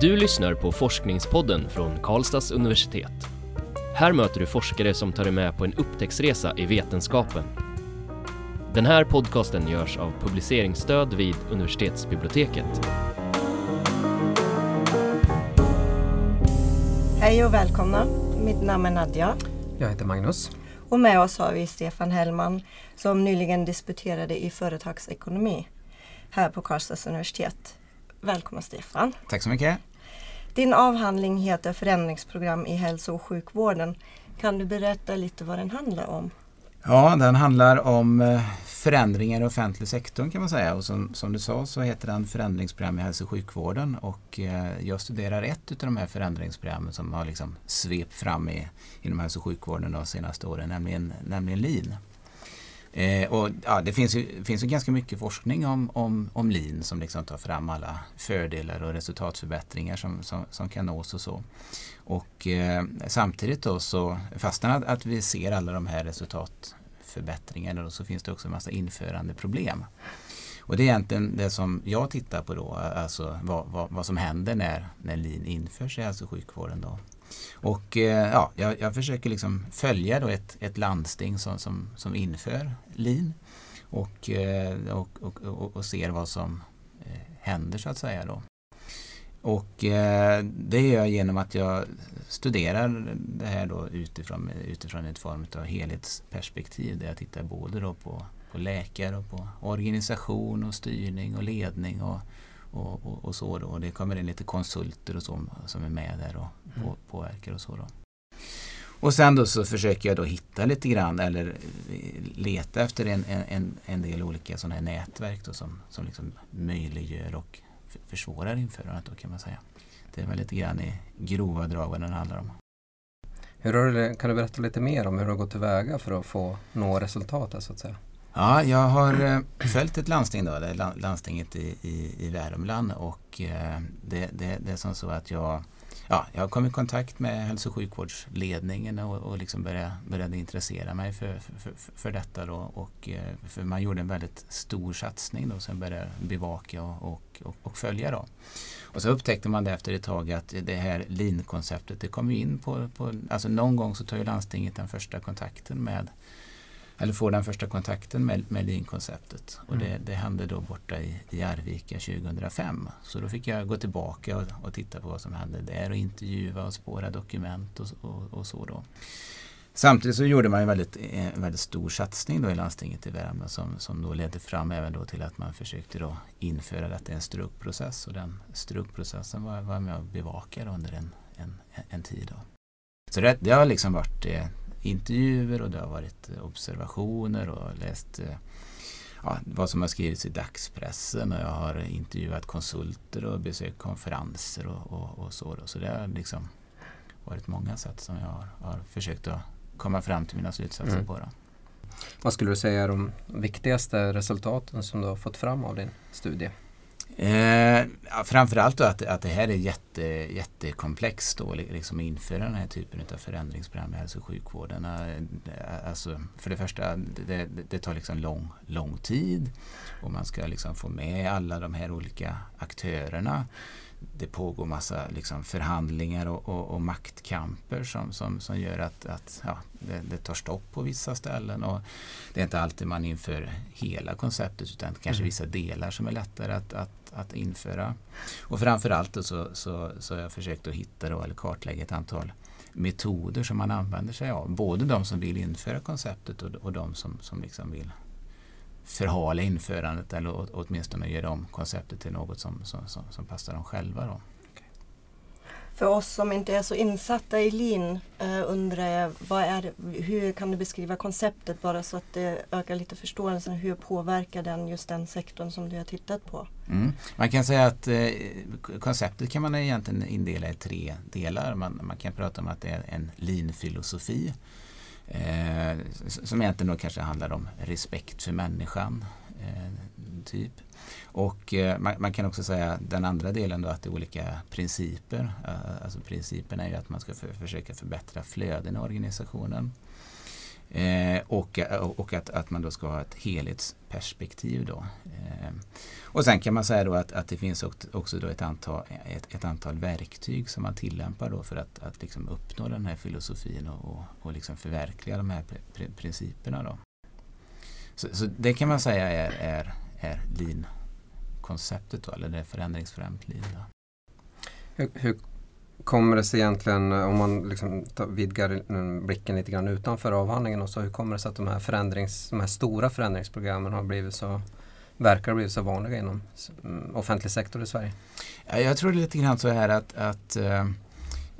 Du lyssnar på Forskningspodden från Karlstads universitet. Här möter du forskare som tar dig med på en upptäcktsresa i vetenskapen. Den här podcasten görs av publiceringsstöd vid universitetsbiblioteket. Hej och välkomna. Mitt namn är Nadja. Jag heter Magnus. Och med oss har vi Stefan Hellman som nyligen disputerade i företagsekonomi här på Karlstads universitet. Välkommen Stefan. Tack så mycket. Din avhandling heter Förändringsprogram i hälso och sjukvården. Kan du berätta lite vad den handlar om? Ja, den handlar om eh, förändringar i offentlig sektor kan man säga och som, som du sa så heter den Förändringsprogram i hälso och sjukvården och eh, jag studerar ett av de här förändringsprogrammen som har liksom svept fram i, inom hälso och sjukvården de senaste åren, nämligen, nämligen LIN. Eh, och, ja, det finns ju, finns ju ganska mycket forskning om, om, om lean som liksom tar fram alla fördelar och resultatförbättringar som, som, som kan nås och så. Och eh, samtidigt då så fastän att, att vi ser alla de här resultatförbättringarna då, så finns det också en massa införandeproblem. Och det är egentligen det som jag tittar på då, alltså vad, vad, vad som händer när, när lean införs i hälso och sjukvården. Då. Och eh, ja, jag, jag, försöker liksom följa då ett, ett landsting som, som, som inför LIN och, eh, och, och, och, och ser vad som eh, händer så att säga. Då. Och det gör jag genom att jag studerar det här då utifrån, utifrån ett form av helhetsperspektiv där jag tittar både då på, på läkare och på organisation och styrning och ledning och och, och, och, så. Då. Och det kommer in lite konsulter och så som är med där och mm. på, påverkar och så. Då. Och sen då så försöker jag då hitta lite grann eller leta efter en, en, en del olika sådana här nätverk då som, som liksom möjliggör och försvårar införandet då kan man säga. Det är väl lite grann i grova drag vad den handlar om. Hur har du, kan du berätta lite mer om hur du har gått tillväga för att få nå resultat så att säga? Ja, jag har eh, följt ett landsting då, det är landstinget i, i, i Värmland och eh, det, det, det är som så att jag Ja, jag kom i kontakt med hälso och sjukvårdsledningen och, och liksom började, började intressera mig för, för, för detta. Då. Och, eh, för man gjorde en väldigt stor satsning då, som började bevaka och, och, och, och följa. Då. Och så upptäckte man det efter ett tag att det här linkonceptet det kom in på, på, alltså någon gång så tar ju landstinget den första kontakten med eller få den första kontakten med, med lean-konceptet. Och det, mm. det hände då borta i, i Arvika 2005. Så då fick jag gå tillbaka och, och titta på vad som hände där och intervjua och spåra dokument och, och, och så. Då. Samtidigt så gjorde man en väldigt, en väldigt stor satsning då i landstinget i Värmland som, som då ledde fram även då till att man försökte då införa detta i en strukprocess och den strukprocessen var, var med och bevakade under en, en, en tid. Då. Så det, det har liksom varit eh, intervjuer och det har varit observationer och läst eh, ja, vad som har skrivits i dagspressen och jag har intervjuat konsulter och besökt konferenser och, och, och så. Då. Så det har liksom varit många sätt som jag har, har försökt att komma fram till mina slutsatser mm. på. Då. Vad skulle du säga är de viktigaste resultaten som du har fått fram av din studie? Eh, framförallt då att, att det här är jätte, jättekomplext då, liksom införa den här typen av förändringsprogram i hälso och sjukvården. Eh, eh, alltså, för det första, det, det tar liksom lång, lång tid och man ska liksom få med alla de här olika aktörerna det pågår massa liksom förhandlingar och, och, och, maktkamper som, som, som gör att, att ja, det, det, tar stopp på vissa ställen. Och det är inte alltid man inför hela konceptet utan kanske mm. vissa delar som är lättare att, att, att införa. Och framförallt då så, så, så har jag försökt att hitta då, eller kartlägga ett antal metoder som man använder sig av. Både de som vill införa konceptet och, och de som, som liksom vill förhala införandet eller åtminstone göra om konceptet till något som, som, som, som passar dem själva. Då. För oss som inte är så insatta i lean eh, undrar jag vad är, hur kan du beskriva konceptet bara så att det ökar lite förståelsen. Hur påverkar den just den sektorn som du har tittat på? Mm. Man kan säga att eh, konceptet kan man egentligen indela i tre delar. Man, man kan prata om att det är en lean-filosofi Eh, som egentligen då kanske handlar om respekt för människan. Eh, typ. Och eh, man, man, kan också säga den andra delen då att det är olika principer. Eh, alltså principen är ju att man ska för, försöka förbättra flöden i organisationen. Eh, och eh, och att, att man då ska ha ett helhetsperspektiv. Då. Eh, och sen kan man säga då att, att det finns också då ett, antal, ett, ett antal verktyg som man tillämpar då för att, att liksom uppnå den här filosofin och, och, och liksom förverkliga de här principerna. Då. Så, så, det kan man säga är, är, är lean-konceptet då, eller det förändringsfrämt lean. Hur, hur kommer det sig egentligen, om man liksom vidgar blicken lite grann utanför avhandlingen, och så, hur kommer det sig att de här, förändrings, de här stora förändringsprogrammen har blivit så verkar ha blivit så vanliga inom mm, offentlig sektor i Sverige? Jag tror det är lite grann så här att, att eh,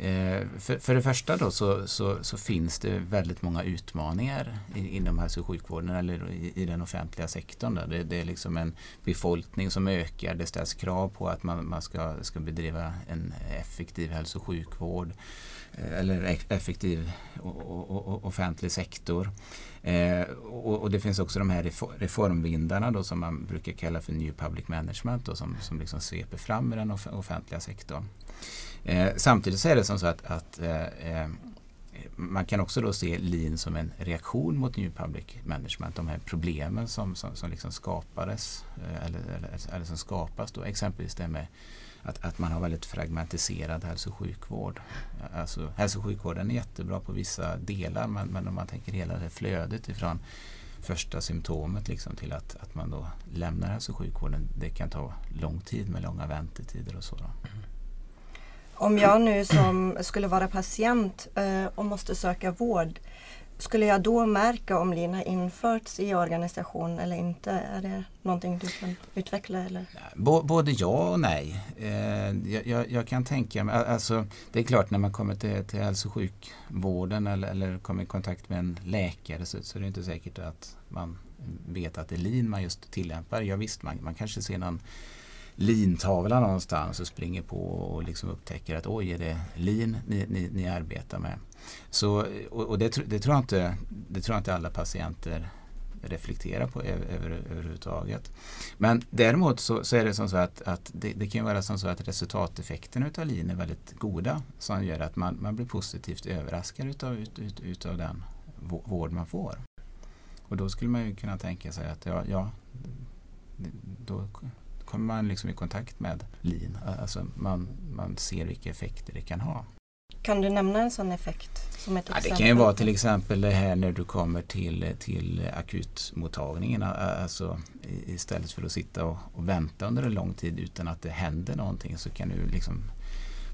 Eh, för, för det första då så, så, så, finns det väldigt många utmaningar inom hälso och sjukvården eller i, i den offentliga sektorn. Det, det, är liksom en befolkning som ökar, det ställs krav på att man, man ska, ska bedriva en effektiv hälso och sjukvård eh, eller e, effektiv offentlig sektor. Eh, och, och, det finns också de här reformvindarna då som man brukar kalla för New Public Management då, som, som liksom sveper fram i den offentliga sektorn. Eh, samtidigt så är det som så att, att eh, eh, man kan också då se lean som en reaktion mot New Public Management. De här problemen som, som, som liksom skapades eh, eller, eller, eller, som skapas då. Exempelvis det med att, att man har väldigt fragmentiserad hälso och sjukvård. Alltså, hälso och sjukvården är jättebra på vissa delar men, men om man tänker hela det flödet ifrån första symptomet liksom till att, att man då lämnar hälso och sjukvården. Det kan ta lång tid med långa väntetider och så. Då. Mm. Om jag nu som skulle vara patient eh, och måste söka vård, skulle jag då märka om LIN har införts i organisationen eller inte? Är det någonting du kan utveckla? Eller? Både ja och nej. Eh, jag, jag, jag, kan tänka mig, alltså, det är klart när man kommer till, till hälso och sjukvården eller, eller kommer i kontakt med en läkare så, så är det inte säkert att man vet att det är LIN man just tillämpar. Ja, visst, man, man kanske ser någon lintavla någonstans och springer på och liksom upptäcker att oj, är det lin ni, ni, ni arbetar med? Så, och, och det, det, tror jag inte, det tror jag inte alla patienter reflekterar på över, överhuvudtaget. Men däremot så, så, är det som så att, att det, det, kan vara som så att resultateffekterna utav lin är väldigt goda som gör att man, man blir positivt överraskad utav, ut, ut, utav den vård man får. Och då skulle man ju kunna tänka sig att ja, ja då kommer man liksom i kontakt med lin. Alltså man, man ser vilka effekter det kan ha. Kan du nämna en sån effekt? Som ett ja, det kan ju vara till exempel det här när du kommer till, till akutmottagningen. Alltså, istället för att sitta och, och, vänta under en lång tid utan att det händer någonting så kan du liksom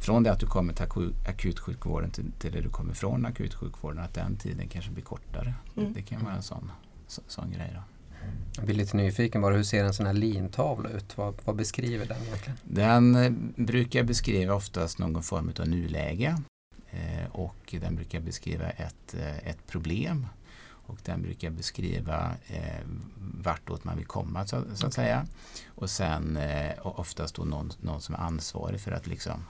från det att du kommer till akutsjukvården till, till det du kommer från akutsjukvården att den tiden kanske blir kortare. Mm. Det, det, kan vara en sån, så, sån grej. Då. Jag blir lite nyfiken bara, hur ser en sån här lintavla ut? Vad, vad beskriver den egentligen? Den eh, brukar beskriva oftast någon form av nuläge eh, och den brukar beskriva ett, eh, ett problem och den brukar beskriva eh, vartåt man vill komma så, så att säga. Och sen eh, oftast då någon, någon som är ansvarig för att liksom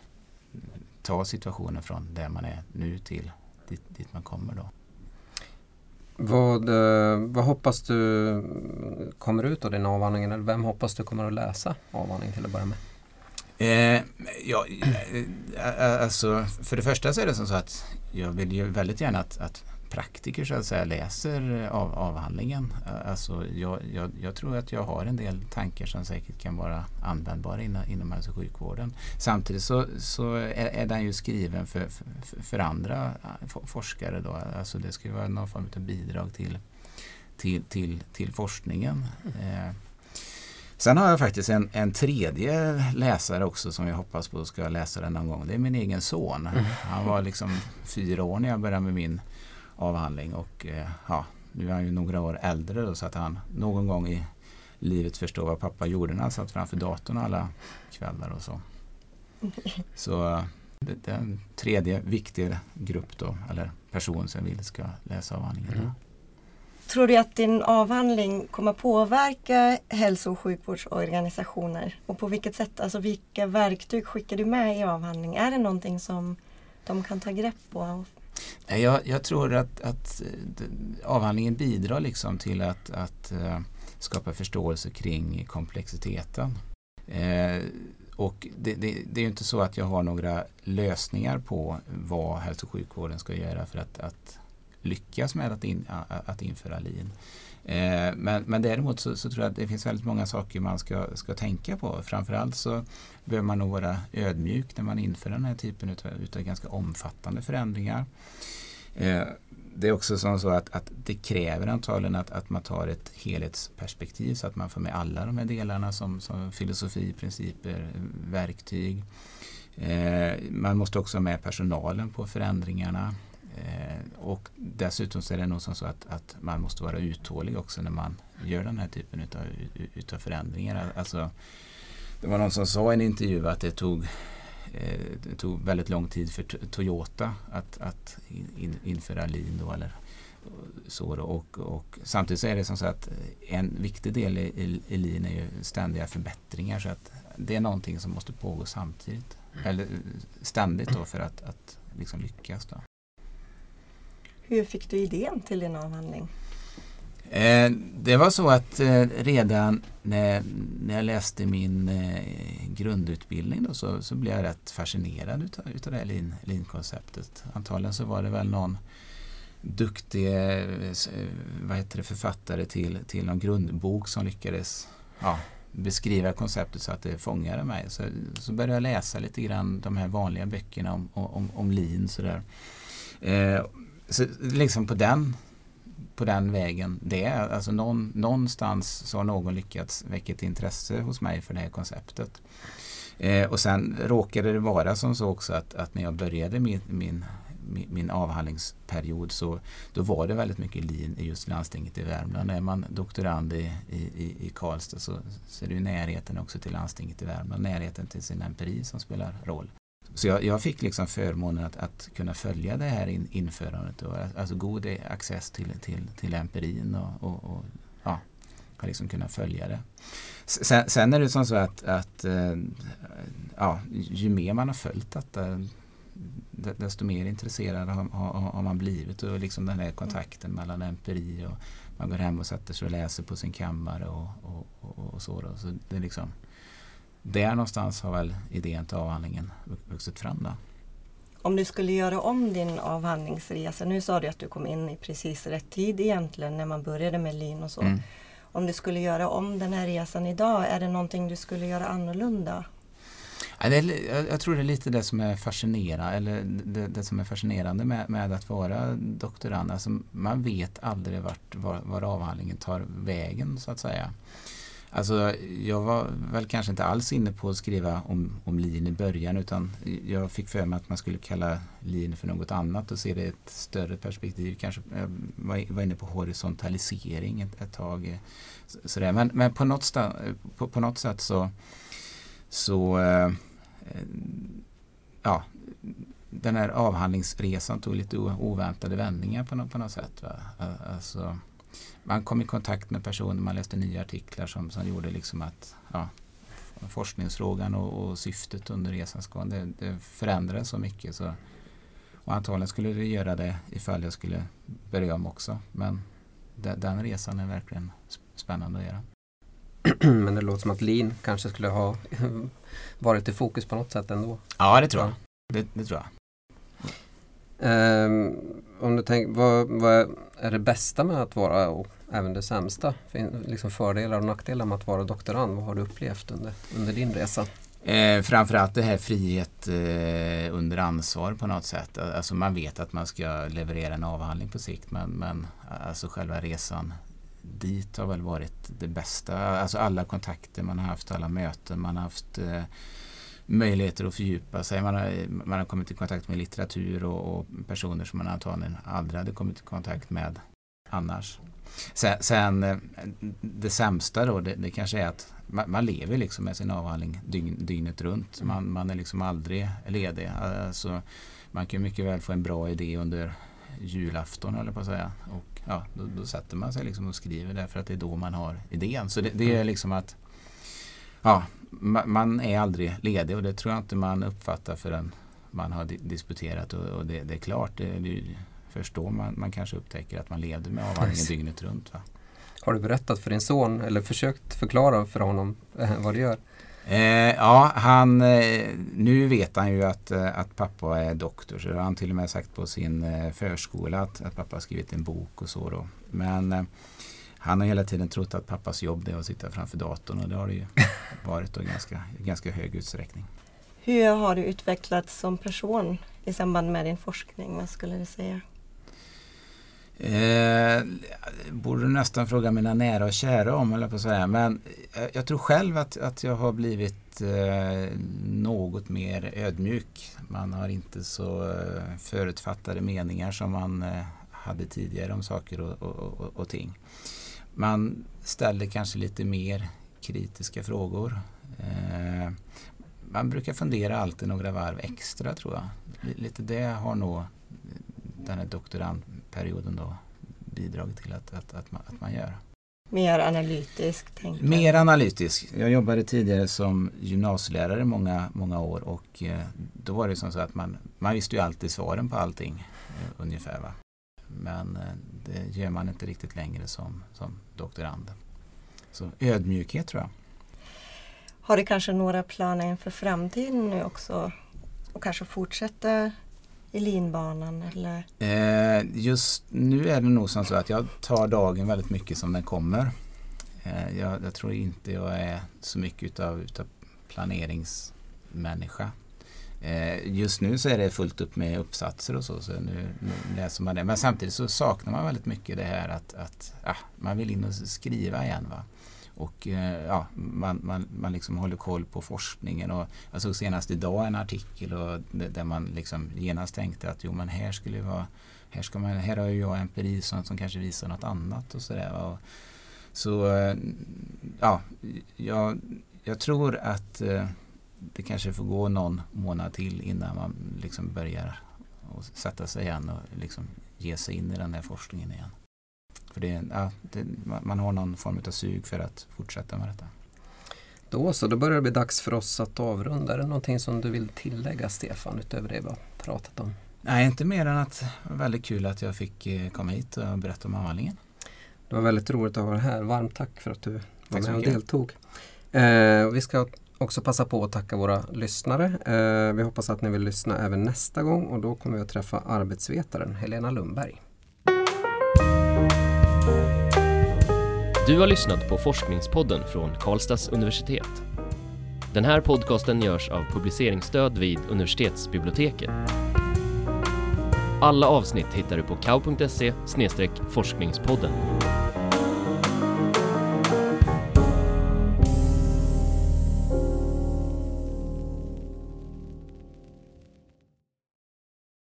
ta situationen från där man är nu till dit, dit man kommer då. Vad, eh, vad hoppas du kommer ut av din avhandling? Eller vem hoppas du kommer att läsa avhandlingen till att börja med? Eh, ja, eh, eh alltså, för det första så är det som så att jag vill ju väldigt gärna att, att praktiker så att säga läser av, avhandlingen. Alltså, jag, jag, jag, tror att jag har en del tankar som säkert kan vara användbara inom, inom hälso och sjukvården. Samtidigt så, så är, är, den ju skriven för, för, för andra eh, forskare. Då. Alltså det ska ju vara någon form av bidrag till, till, till, till forskningen. Eh, Sen har jag faktiskt en, en tredje läsare också som jag hoppas på ska läsa den någon gång. Det är min egen son. Mm. Han var liksom fyra år när jag började med min avhandling och eh, ja, nu är han ju några år äldre då, så att han någon gång i livet förstår vad pappa gjorde när han satt framför datorn alla kvällar och så. Så det är en tredje viktig grupp då, eller person som vill ska läsa avhandlingen. Mm. Tror du att din avhandling kommer påverka hälso och sjukvårdsorganisationer? Och på vilket sätt? Alltså vilka verktyg skickar du med i avhandling? Är det någonting som de kan ta grepp på jag, jag tror att, att eh, avhandlingen bidrar liksom till att, att eh, skapa förståelse kring komplexiteten. Eh, och det, det, det, är inte så att jag har några lösningar på vad hälso och sjukvården ska göra för att, att lyckas med att, in, att införa lean. Eh, men, men däremot så, så, tror jag att det finns väldigt många saker man ska, ska tänka på. Framförallt så behöver man nog vara ödmjuk när man inför den här typen utav, utav ganska omfattande förändringar. Eh, det är också som så att, att det kräver antagligen att, att man tar ett helhetsperspektiv så att man får med alla de här delarna som, som filosofi, principer, verktyg. Eh, man måste också ha med personalen på förändringarna. Eh, och dessutom så är det nog så att, att man måste vara uthållig också när man gör den här typen utav, utav förändringar. Alltså, det var någon som sa i en intervju att det tog Eh, det tog väldigt lång tid för Toyota att, att in, införa lean då, eller så då. Och, och, samtidigt så är det som så att en viktig del i, i lean är ju ständiga förbättringar så att det är någonting som måste pågå samtidigt eller ständigt då för att, att liksom lyckas. Då. Hur fick du idén till din avhandling? Eh, det var så att eh, redan när, när jag läste min eh, grundutbildning då, så, så blev jag rätt fascinerad utav, utav det här lean, lean-konceptet. Antagligen så var det väl någon duktig eh, eh, vad heter det, författare till, till någon grundbok som lyckades ja, beskriva konceptet så att det fångade mig. Så, så började jag läsa lite grann de här vanliga böckerna om, om, om lean. Sådär. Eh, så liksom på den på den vägen det är. Alltså någon, någonstans så har någon lyckats väcka ett intresse hos mig för det här konceptet. Eh, och sen råkade det vara som så också att, att när jag började min, min, min, avhandlingsperiod så då var det väldigt mycket lin i just landstinget i Värmland. Är man doktorand i, i, i Karlstad så, så är det ju närheten också till landstinget i Värmland, närheten till sin empiri som spelar roll. Så jag, jag, fick liksom förmånen att, att, kunna följa det här in, införandet. Och, alltså god access till, till, till empirin och, och, och ja, har liksom kunnat följa det. Sen, sen är det som så att, att eh, ja, ju mer man har följt detta desto mer intresserad har, har, har, man blivit och liksom den här kontakten mellan empiri och man går hem och sätter sig och läser på sin kammare och, och, och, och så. Då. så det är liksom, där någonstans har väl idén till avhandlingen vuxit fram. Då. Om du skulle göra om din avhandlingsresa, nu sa du att du kom in i precis rätt tid egentligen när man började med lin och så. Mm. Om du skulle göra om den här resan idag, är det någonting du skulle göra annorlunda? Ja, det är, jag tror det är lite det som är fascinerande, eller det, det som är fascinerande med, med, att vara doktorand. Alltså man vet aldrig vart var, var avhandlingen tar vägen så att säga. Alltså, jag var väl kanske inte alls inne på att skriva om, om lin i början utan jag fick för mig att man skulle kalla lin för något annat och se det i ett större perspektiv. Kanske eh, jag var, inne på horisontalisering ett, ett tag. Eh, sådär. Men, men på, något sta, på, på, något sätt så, så äh, ja, den här avhandlingsresan tog lite oväntade vändningar på, något, på något sätt. Va? Alltså, man kom i kontakt med personer, man läste nya artiklar som, som gjorde liksom att ja, forskningsfrågan och, och syftet under resans gång det, det förändrades så mycket. Så, och antagligen skulle det göra det ifall jag skulle börja om också. Men de, den resan är verkligen spännande att göra. Men det låter som att lean kanske skulle ha varit i fokus på något sätt ändå. Ja, det tror jag. Det, det tror jag. Um, om du tänker, vad, vad, är det bästa med att vara och även det sämsta? Liksom fördelar och nackdelar med att vara doktorand. Vad har du upplevt under, under din resa? Eh, framförallt det här frihet eh, under ansvar på något sätt. Alltså man vet att man ska leverera en avhandling på sikt men, men alltså själva resan dit har väl varit det bästa. Alltså alla kontakter man har haft, alla möten man har haft eh, möjligheter att fördjupa sig. Man har, man har kommit i kontakt med litteratur och, och personer som man antagligen aldrig hade kommit i kontakt med annars. Sen, sen eh, det sämsta då, det, det kanske är att man, man, lever liksom med sin avhandling dygn, dygnet runt. Mm. Man, man är liksom aldrig ledig. Alltså, man kan mycket väl få en bra idé under julafton eller på att säga. Och ja, då, då sätter man sig liksom och skriver därför att det är då man har idén. Så det, det är mm. liksom att ja, man är aldrig ledig och det tror jag inte man uppfattar förrän man har disputerat och, och det, det, är klart. Det, det först då man, man kanske upptäcker att man levde med avhandlingen dygnet runt. Va? Har du berättat för din son eller försökt förklara för honom eh, vad du gör? Eh, ja, han, eh, nu vet han ju att, eh, att pappa är doktor så det har han till och med sagt på sin eh, förskola att, att pappa har skrivit en bok och så då. Men eh, han har hela tiden trott att pappas jobb är att sitta framför datorn och det har det ju varit i ganska, ganska hög utsträckning. Hur har du utvecklats som person i samband med din forskning? Vad skulle du säga? Eh, borde nästan fråga mina nära och kära om, eller på att säga. Men jag, jag tror själv att, att jag har blivit eh, något mer ödmjuk. Man har inte så eh, förutfattade meningar som man eh, hade tidigare om saker och, och, och, och ting. Man ställer kanske lite mer kritiska frågor. Eh, man brukar fundera alltid några varv extra tror jag. Lite det har nog den här doktorandperioden då bidragit till att, att, att, man, att man gör. Mer analytisk? Tänker. Mer analytisk. Jag jobbade tidigare som gymnasielärare många, många år och eh, då var det som så att man, man visste ju alltid svaren på allting eh, ungefär. Va? Men eh, det gör man inte riktigt längre som, som doktorand. Så ödmjukhet tror jag. Har du kanske några planer inför framtiden nu också? Och kanske fortsätta i linbanan eller? Eh, just nu är det nog som så att jag tar dagen väldigt mycket som den kommer. Eh, jag, jag, tror inte jag är så mycket utav, utav planeringsmänniska. Eh, just nu så är det fullt upp med uppsatser och så, så nu, nu, läser man det. Men samtidigt så saknar man väldigt mycket det här att, att ah, man vill in och skriva igen. Va? Och eh, ja, man, man, man liksom håller koll på forskningen. Och jag såg senast idag en artikel och, där man liksom genast tänkte att jo men här skulle det vara här, ska man, här har jag empiri som, som kanske visar något annat och sådär. Så eh, ja, jag, jag tror att eh, det kanske får gå någon månad till innan man liksom börjar och sätta sig igen och liksom ge sig in i den här forskningen igen. För det, ja, det, man har någon form av sug för att fortsätta med detta. Då så, då börjar det bli dags för oss att avrunda. Är det någonting som du vill tillägga Stefan utöver det vi har pratat om? Nej, inte mer än att det var väldigt kul att jag fick eh, komma hit och berätta om avhandlingen. Det var väldigt roligt att vara här. Varmt tack för att du var med och deltog. Eh, vi ska också passa på att tacka våra lyssnare. Eh, vi hoppas att ni vill lyssna även nästa gång och då kommer vi att träffa arbetsvetaren Helena Lundberg. Du har lyssnat på Forskningspodden från Karlstads universitet. Den här podcasten görs av publiceringsstöd vid universitetsbiblioteket. Alla avsnitt hittar du på kau.se forskningspodden.